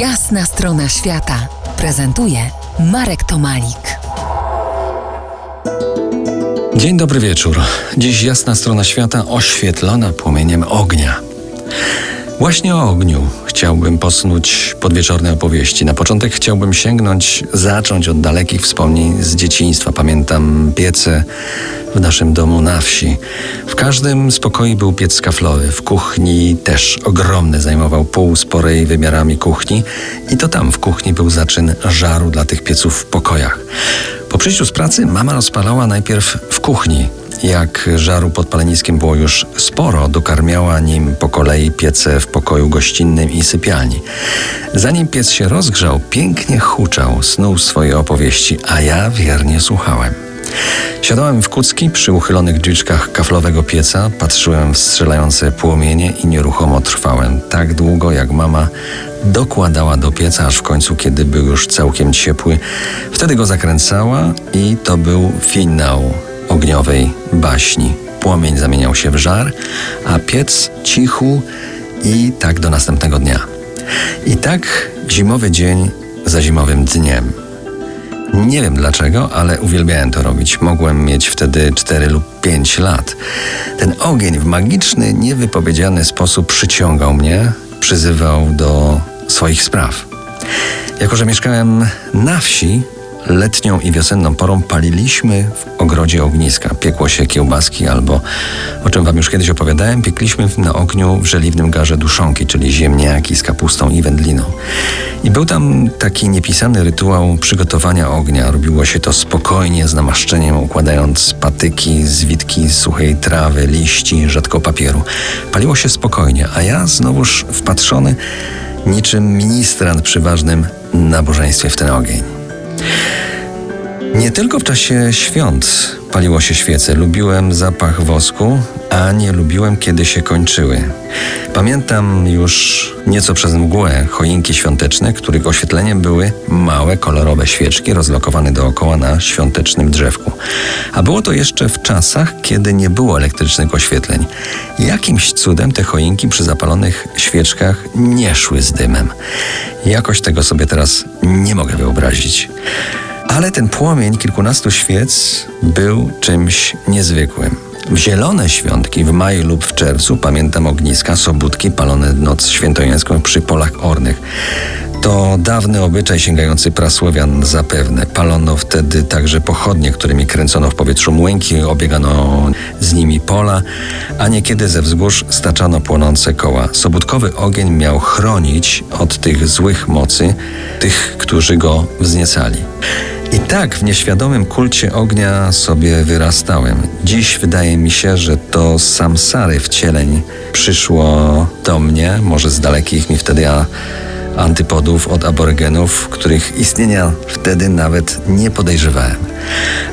Jasna strona świata prezentuje Marek Tomalik. Dzień dobry wieczór. Dziś jasna strona świata oświetlona płomieniem ognia. Właśnie o ogniu chciałbym posnuć podwieczorne opowieści. Na początek chciałbym sięgnąć, zacząć od dalekich wspomnień z dzieciństwa. Pamiętam piece w naszym domu na wsi. W każdym z pokoi był piec kaflowy. W kuchni też ogromny, zajmował pół sporej wymiarami kuchni i to tam w kuchni był zaczyn żaru dla tych pieców w pokojach. Po przyjściu z pracy mama rozpalała najpierw w kuchni jak żaru pod paleniskiem było już sporo, dokarmiała nim po kolei piece w pokoju gościnnym i sypialni. Zanim piec się rozgrzał, pięknie huczał, snuł swoje opowieści, a ja wiernie słuchałem. Siadałem w kucki przy uchylonych drzwiczkach kaflowego pieca, patrzyłem w strzelające płomienie i nieruchomo trwałem tak długo, jak mama dokładała do pieca, aż w końcu, kiedy był już całkiem ciepły, wtedy go zakręcała i to był finał ogniowej baśni. Płomień zamieniał się w żar, a piec cichł i tak do następnego dnia. I tak zimowy dzień za zimowym dniem. Nie wiem dlaczego, ale uwielbiałem to robić. Mogłem mieć wtedy 4 lub 5 lat. Ten ogień w magiczny, niewypowiedziany sposób przyciągał mnie, przyzywał do swoich spraw. Jako, że mieszkałem na wsi, letnią i wiosenną porą paliliśmy w ogrodzie ogniska. Piekło się kiełbaski albo, o czym wam już kiedyś opowiadałem, piekliśmy na ogniu w żeliwnym garze duszonki, czyli ziemniaki z kapustą i wędliną. I był tam taki niepisany rytuał przygotowania ognia. Robiło się to spokojnie, z namaszczeniem, układając patyki, zwitki suchej trawy, liści, rzadko papieru. Paliło się spokojnie, a ja znowuż wpatrzony niczym ministrant przy ważnym nabożeństwie w ten ogień. Nie tylko w czasie świąt paliło się świece. Lubiłem zapach wosku, a nie lubiłem, kiedy się kończyły. Pamiętam już nieco przez mgłę choinki świąteczne, których oświetleniem były małe, kolorowe świeczki rozlokowane dookoła na świątecznym drzewku. A było to jeszcze w czasach, kiedy nie było elektrycznych oświetleń. Jakimś cudem te choinki przy zapalonych świeczkach nie szły z dymem. Jakoś tego sobie teraz nie mogę wyobrazić. Ale ten płomień kilkunastu świec był czymś niezwykłym. W zielone świątki w maju lub w czerwcu pamiętam ogniska, sobótki palone noc świętojańską przy polach ornych. To dawny obyczaj sięgający prasłowian zapewne. Palono wtedy także pochodnie, którymi kręcono w powietrzu młynki, obiegano z nimi pola, a niekiedy ze wzgórz staczano płonące koła. Sobótkowy ogień miał chronić od tych złych mocy tych, którzy go wzniecali. I tak w nieświadomym kulcie ognia sobie wyrastałem. Dziś wydaje mi się, że to samsary wcieleń przyszło do mnie, może z dalekich mi wtedy a antypodów od aborygenów, których istnienia wtedy nawet nie podejrzewałem.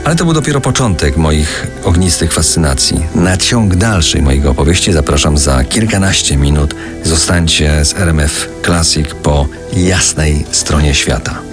Ale to był dopiero początek moich ognistych fascynacji. Na ciąg dalszy moich opowieści zapraszam za kilkanaście minut. Zostańcie z RMF Classic po jasnej stronie świata.